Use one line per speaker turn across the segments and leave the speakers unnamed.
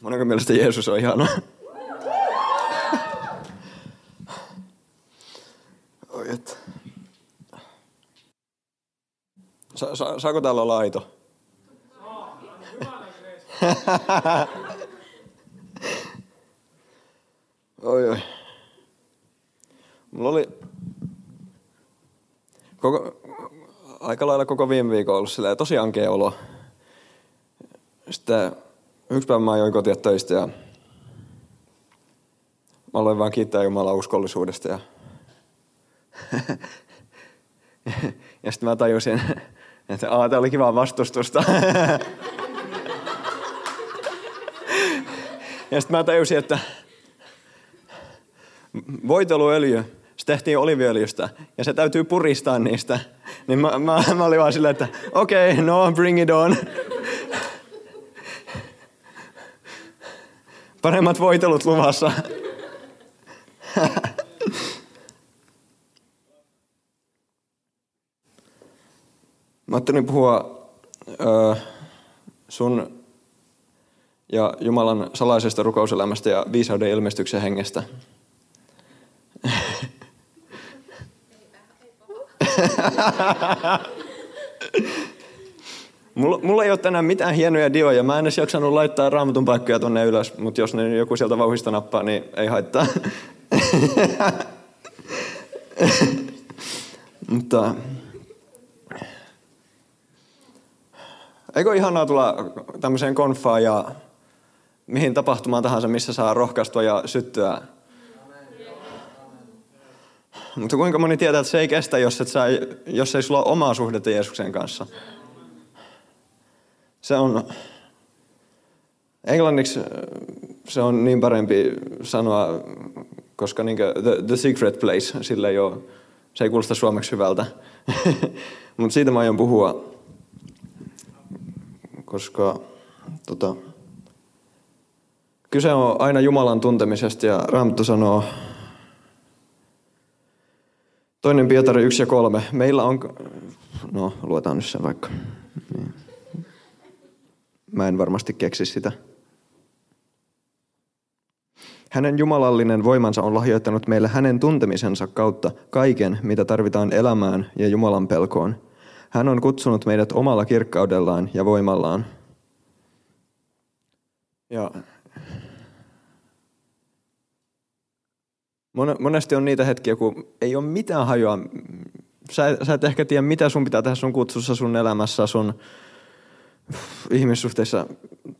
Monenko mielestä Jeesus on ihana? Oi et. Sa- sa- saako täällä olla aito? oi oi. Mulla oli koko, aika lailla koko viime viikon ollut silleen, tosi ankea olo. Sitten yksi päivä mä ajoin kotia töistä ja mä aloin vaan kiittää Jumalaa uskollisuudesta ja ja sitten mä tajusin, että aah, tää oli kiva vastustusta. ja sitten mä tajusin, että voiteluöljy, se tehtiin oliviöljystä ja se täytyy puristaa niistä. Niin mä, mä, mä olin vaan silleen, että okei, okay, no bring it on. Paremmat voitelut luvassa. Mä ajattelin puhua ö, sun ja Jumalan salaisesta rukouselämästä ja viisauden ilmestyksen hengestä. Mulla, mulla ei ole tänään mitään hienoja dioja. Mä en edes jaksanut laittaa raamatun paikkoja tonne ylös, mutta jos ne joku sieltä vauhista nappaa, niin ei haittaa. mutta eikö ihanaa tulla tämmöiseen konfaan ja mihin tapahtumaan tahansa, missä saa rohkaistua ja syttyä mutta kuinka moni tietää, että se ei kestä, jos, et sä, jos ei sulla ole omaa suhdetta Jeesuksen kanssa? Se on, englanniksi se on niin parempi sanoa, koska niin the, the secret place, sillä ei ole, se ei kuulosta suomeksi hyvältä. Mutta siitä mä aion puhua, koska tota, kyse on aina Jumalan tuntemisesta ja Raamattu sanoo Toinen Pietari 1 ja 3. Meillä on, no luetaan nyt se vaikka. Niin. Mä en varmasti keksi sitä. Hänen jumalallinen voimansa on lahjoittanut meille hänen tuntemisensa kautta kaiken, mitä tarvitaan elämään ja Jumalan pelkoon. Hän on kutsunut meidät omalla kirkkaudellaan ja voimallaan. Ja Monesti on niitä hetkiä, kun ei ole mitään hajoa. Sä, sä et ehkä tiedä, mitä sun pitää tehdä sun kutsussa, sun elämässä, sun ihmissuhteissa.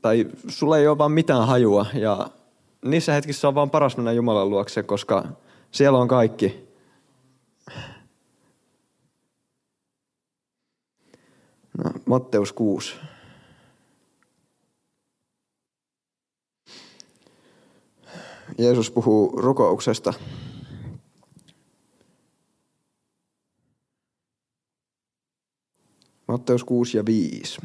Tai sulla ei ole vaan mitään hajua. Ja niissä hetkissä on vaan paras mennä Jumalan luokse, koska siellä on kaikki. No, Matteus 6. Jeesus puhuu rukouksesta. Matteus 6 ja 5.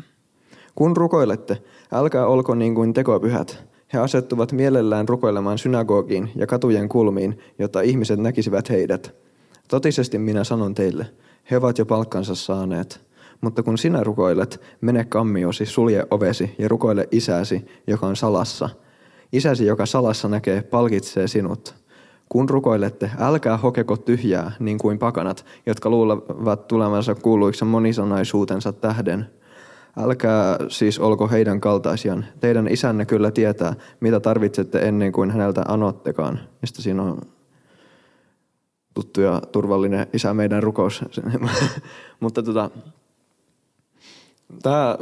Kun rukoilette, älkää olko niin kuin tekopyhät. He asettuvat mielellään rukoilemaan synagogiin ja katujen kulmiin, jotta ihmiset näkisivät heidät. Totisesti minä sanon teille, he ovat jo palkkansa saaneet. Mutta kun sinä rukoilet, mene kammiosi, sulje ovesi ja rukoile isäsi, joka on salassa – Isäsi, joka salassa näkee, palkitsee sinut. Kun rukoilette, älkää hokeko tyhjää, niin kuin pakanat, jotka luulevat tulevansa kuuluiksi monisanaisuutensa tähden. Älkää siis olko heidän kaltaisiaan. Teidän isänne kyllä tietää, mitä tarvitsette ennen kuin häneltä anottekaan. Mistä siinä on tuttu ja turvallinen isä meidän rukous. Mutta tota, tämä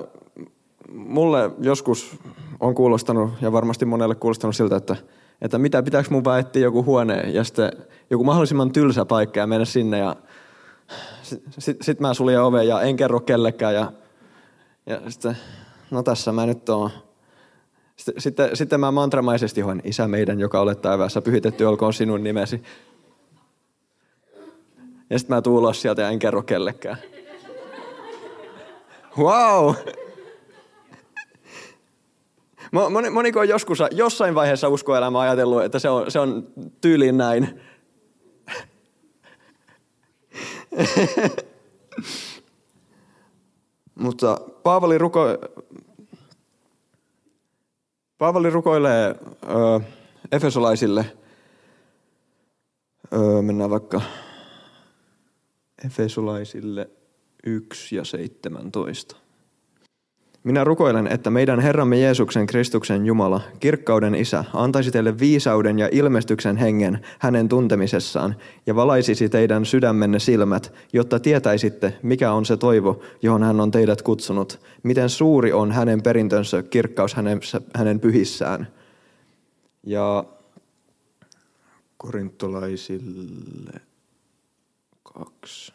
mulle joskus on kuulostanut, ja varmasti monelle kuulostanut siltä, että, että mitä pitääkö mun etsiä joku huone ja sitten joku mahdollisimman tylsä paikka ja mennä sinne ja sitten sit, sit mä suljen oven ja en kerro kellekään ja, ja sitten, no tässä mä nyt oon. Sitten, sitten, sitten mä mantramaisesti hoin, isä meidän, joka olet taivaassa, pyhitetty olkoon sinun nimesi. Ja sitten mä tuun sieltä ja en kerro kellekään. Wow! Moni, moniko on joskus jossain vaiheessa uskoelämä ajatellut, että se on, se on tyyliin näin. Mutta Paavali, ruko... Paavali rukoilee ö, Efesolaisille, ö, mennään vaikka Efesolaisille 1 ja 17. Minä rukoilen, että meidän Herramme Jeesuksen Kristuksen Jumala, kirkkauden Isä, antaisi teille viisauden ja ilmestyksen hengen hänen tuntemisessaan ja valaisisi teidän sydämenne silmät, jotta tietäisitte, mikä on se toivo, johon hän on teidät kutsunut, miten suuri on hänen perintönsä kirkkaus hänen, hänen pyhissään. Ja korintolaisille kaksi.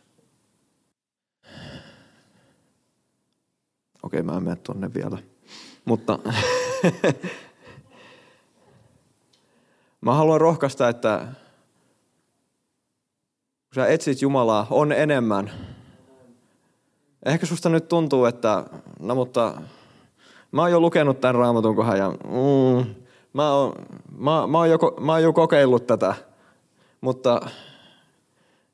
Okei, mä en mene tuonne vielä. Mutta mä haluan rohkaista, että kun sä etsit Jumalaa, on enemmän. Ehkä susta nyt tuntuu, että no mutta mä oon jo lukenut tämän raamatun kohan ja mm, mä, oon, mä, mä, oon jo, mä oon jo kokeillut tätä. Mutta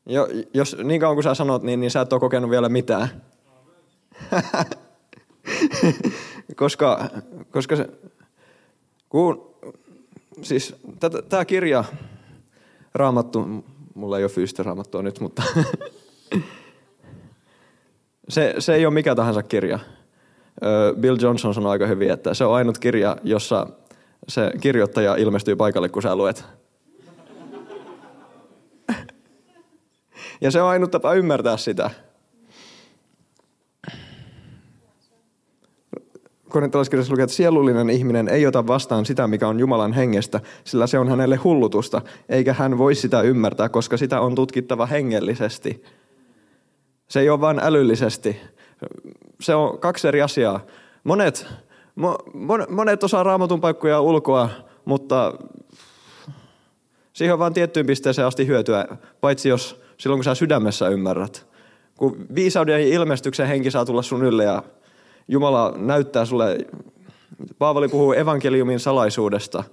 jo, jos niin kauan kuin sä sanot, niin, niin sä et ole kokenut vielä mitään. koska, koska se, kun, siis tämä kirja, raamattu, mulla ei ole fyysistä raamattua nyt, mutta se, se ei ole mikä tahansa kirja. Bill Johnson sanoi aika hyvin, että se on ainut kirja, jossa se kirjoittaja ilmestyy paikalle, kun sä luet. Ja se on ainut tapa ymmärtää sitä. Korintolaiskirjassa lukee, että sielullinen ihminen ei ota vastaan sitä, mikä on Jumalan hengestä, sillä se on hänelle hullutusta, eikä hän voi sitä ymmärtää, koska sitä on tutkittava hengellisesti. Se ei ole vain älyllisesti. Se on kaksi eri asiaa. Monet, mo, monet osaa raamatun paikkoja ulkoa, mutta siihen on vain tiettyyn pisteeseen asti hyötyä, paitsi jos silloin kun sä sydämessä ymmärrät. Kun viisauden ja ilmestyksen henki saa tulla sun ylle ja Jumala näyttää sulle, Paavali puhuu evankeliumin salaisuudesta.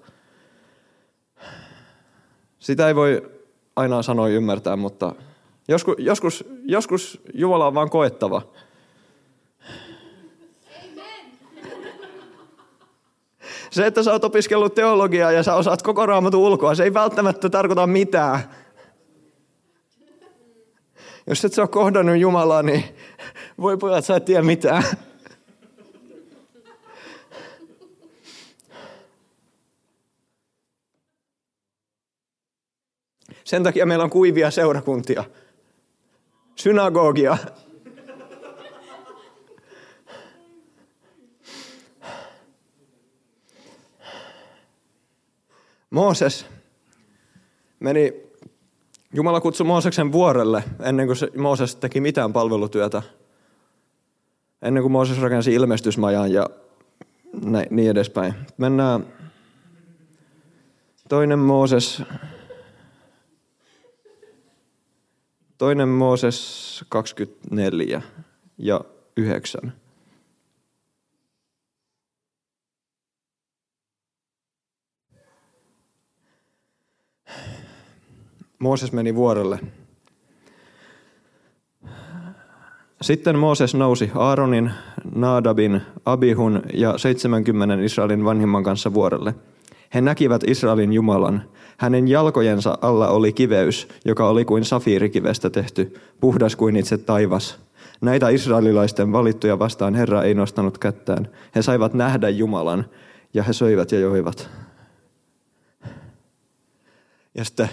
Sitä ei voi aina sanoa ymmärtää, mutta joskus, joskus, joskus Jumala on vaan koettava. Se, että sä oot opiskellut teologiaa ja sä osaat koko raamatun ulkoa, se ei välttämättä tarkoita mitään. Jos et sä ole kohdannut Jumalaa, niin voi pojat, sä et tiedä mitään. Sen takia meillä on kuivia seurakuntia. Synagogia. Mooses meni, Jumala kutsui Mooseksen vuorelle ennen kuin se, Mooses teki mitään palvelutyötä. Ennen kuin Mooses rakensi ilmestysmajan ja näin, niin edespäin. Mennään toinen Mooses Toinen Mooses 24 ja 9. Mooses meni vuorelle. Sitten Mooses nousi Aaronin, Naadabin, Abihun ja 70 Israelin vanhimman kanssa vuorelle – he näkivät Israelin Jumalan. Hänen jalkojensa alla oli kiveys, joka oli kuin safiirikivestä tehty, puhdas kuin itse taivas. Näitä israelilaisten valittuja vastaan Herra ei nostanut kättään. He saivat nähdä Jumalan, ja he söivät ja joivat. Ja sitten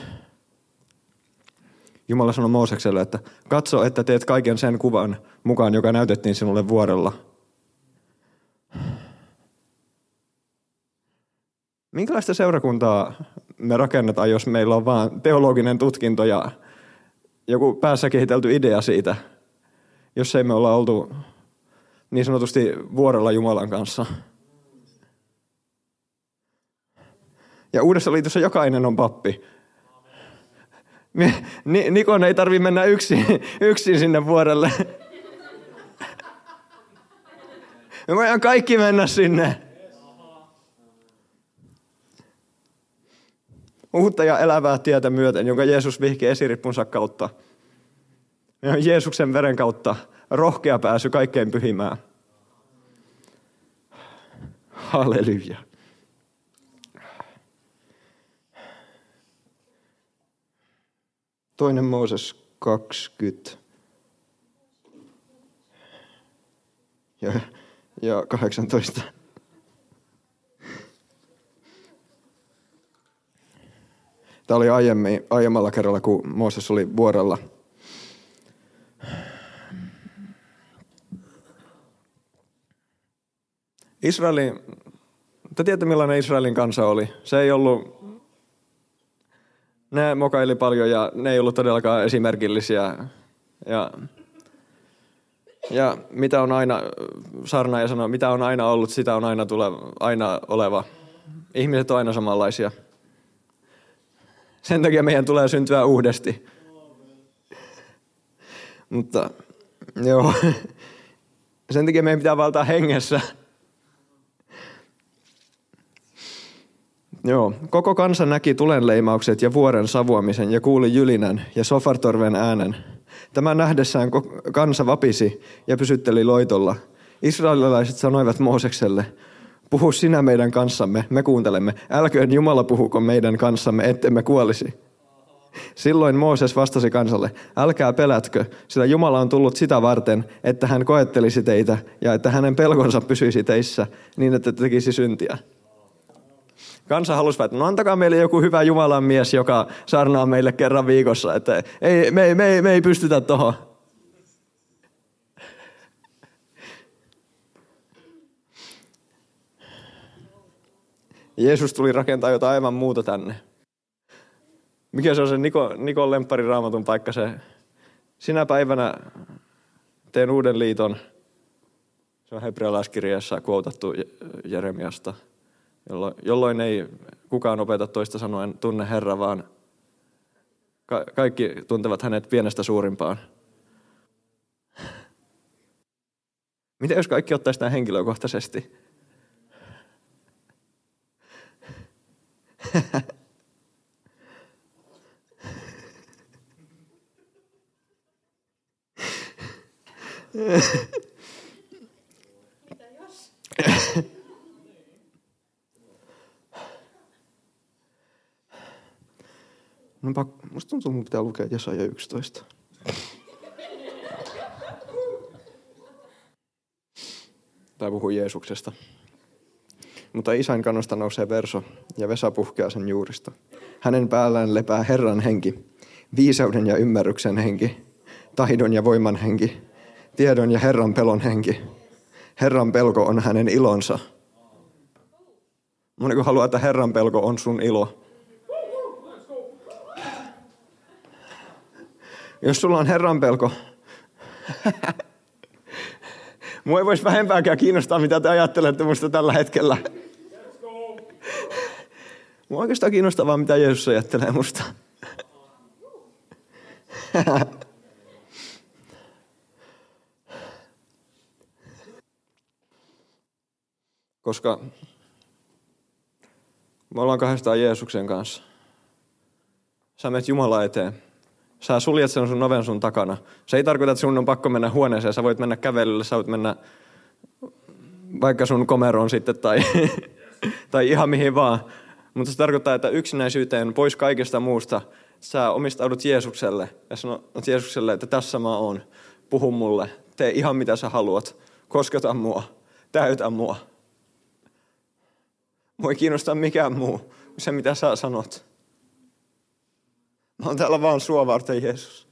Jumala sanoi Moosekselle, että katso, että teet kaiken sen kuvan mukaan, joka näytettiin sinulle vuorella – Minkälaista seurakuntaa me rakennetaan, jos meillä on vain teologinen tutkinto ja joku päässä kehitelty idea siitä, jos ei me olla oltu niin sanotusti vuorella Jumalan kanssa. Ja uudessa liitossa jokainen on pappi. Nikon ei tarvi mennä yksin, yksin sinne vuorelle. Me voidaan kaikki mennä sinne. uutta ja elävää tietä myöten, jonka Jeesus vihki esirippunsa kautta. ja Jeesuksen veren kautta rohkea pääsy kaikkein pyhimään. Halleluja. Toinen Mooses 20 ja, ja 18. Tämä oli aiemmin, aiemmalla kerralla, kun Mooses oli vuorella. Israelin, te tiedätte millainen Israelin kansa oli. Se ei ollut, ne mokaili paljon ja ne ei ollut todellakaan esimerkillisiä. Ja, ja mitä on aina, Sarna ja sanoo, mitä on aina ollut, sitä on aina, tule, aina oleva. Ihmiset on aina samanlaisia. Sen takia meidän tulee syntyä uudesti. Mutta joo, sen takia meidän pitää valtaa hengessä. Joo, koko kansa näki tulenleimaukset ja vuoren savuamisen ja kuuli jylinän ja sofartorven äänen. Tämä nähdessään kansa vapisi ja pysytteli loitolla. Israelilaiset sanoivat Moosekselle, Puhu sinä meidän kanssamme, me kuuntelemme. Älköön Jumala puhuko meidän kanssamme, ettemme kuolisi. Silloin Mooses vastasi kansalle, älkää pelätkö, sillä Jumala on tullut sitä varten, että hän koettelisi teitä ja että hänen pelkonsa pysyisi teissä niin, että tekisi syntiä. Kansa halusi, että no antakaa meille joku hyvä Jumalan mies, joka sarnaa meille kerran viikossa, että ei, me, me, me ei pystytä tuohon. Jeesus tuli rakentaa jotain aivan muuta tänne. Mikä se on se Niko, Nikon lemppari raamatun paikka? Se, sinä päivänä teen uuden liiton. Se on hebrealaiskirjassa kuotattu Jeremiasta, jolloin, jolloin ei kukaan opeta toista sanoen tunne Herra, vaan ka- kaikki tuntevat hänet pienestä suurimpaan. Miten jos kaikki ottaisi tämän henkilökohtaisesti? No pak, musta tuntuu, että pitää lukea Jesaja 11. Tai puhuu Jeesuksesta. Mutta isän kannosta nousee verso ja Vesa puhkeaa sen juurista. Hänen päällään lepää Herran henki, viisauden ja ymmärryksen henki, taidon ja voiman henki, tiedon ja Herran pelon henki. Herran pelko on hänen ilonsa. Moni kun haluaa, että Herran pelko on sun ilo. Jos sulla on Herran pelko, mua ei voisi vähempääkään kiinnostaa, mitä te ajattelette musta tällä hetkellä. Mua oikeastaan kiinnostavaa, mitä Jeesus ajattelee musta. Koska me ollaan kahdestaan Jeesuksen kanssa. Sä menet Jumala eteen. Sä suljet sen sun oven sun takana. Se ei tarkoita, että sun on pakko mennä huoneeseen. Sä voit mennä kävelylle, sä voit mennä vaikka sun komeroon sitten tai, tai ihan mihin vaan. Mutta se tarkoittaa, että yksinäisyyteen pois kaikesta muusta sä omistaudut Jeesukselle ja sanot Jeesukselle, että tässä mä oon. Puhu mulle, tee ihan mitä sä haluat. Kosketa mua, täytä mua. Mua ei kiinnosta mikään muu, se mitä sä sanot. Mä oon täällä vaan sua varten, Jeesus.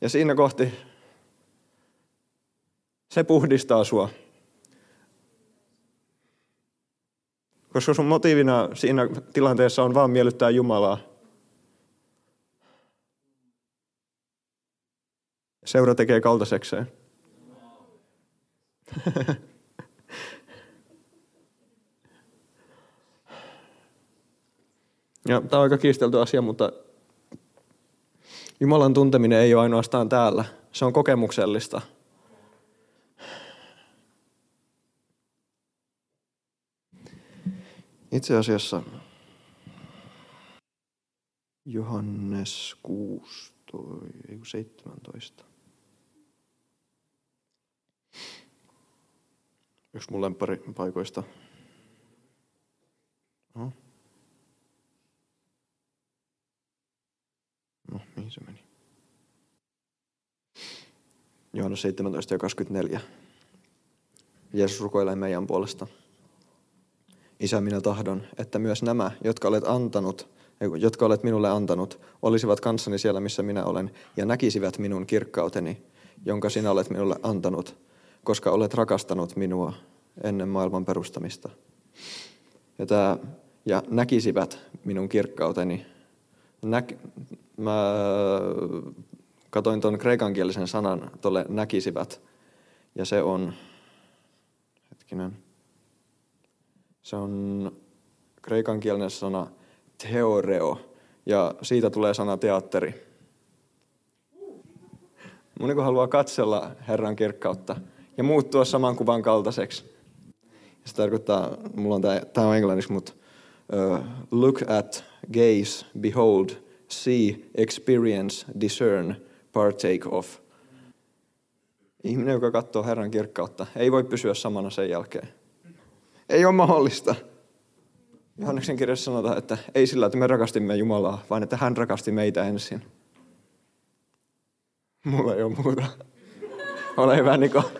Ja siinä kohti se puhdistaa sua. Koska sun motiivina siinä tilanteessa on vaan miellyttää Jumalaa. Seura tekee kaltaisekseen. ja, tämä on aika kiistelty asia, mutta Jumalan tunteminen ei ole ainoastaan täällä. Se on kokemuksellista. Itse asiassa Johannes 16, 17. Yksi mun lempari paikoista. No. no, mihin se meni? Johannes 17 ja 24. Jeesus rukoilee meidän puolesta. Isä, minä tahdon, että myös nämä, jotka olet antanut, jotka olet minulle antanut, olisivat kanssani siellä, missä minä olen, ja näkisivät minun kirkkauteni, jonka sinä olet minulle antanut, koska olet rakastanut minua ennen maailman perustamista. Ja, tämä, ja näkisivät minun kirkkauteni. Näk, mä katoin tuon kreikankielisen sanan tuolle näkisivät, ja se on, hetkinen, se on kreikankielinen sana theoreo, ja siitä tulee sana teatteri. Moni haluaa katsella Herran kirkkautta ja muuttua saman kuvan kaltaiseksi. Se tarkoittaa, mulla on tämä on englanniksi, mutta uh, look at, gaze, behold, see, experience, discern, partake of. Ihminen, joka katsoo Herran kirkkautta, ei voi pysyä samana sen jälkeen. Ei ole mahdollista. Johanneksen kirjassa sanotaan, että ei sillä, että me rakastimme Jumalaa, vaan että hän rakasti meitä ensin. Mulla ei ole muuta. Ole hyvä, Niko.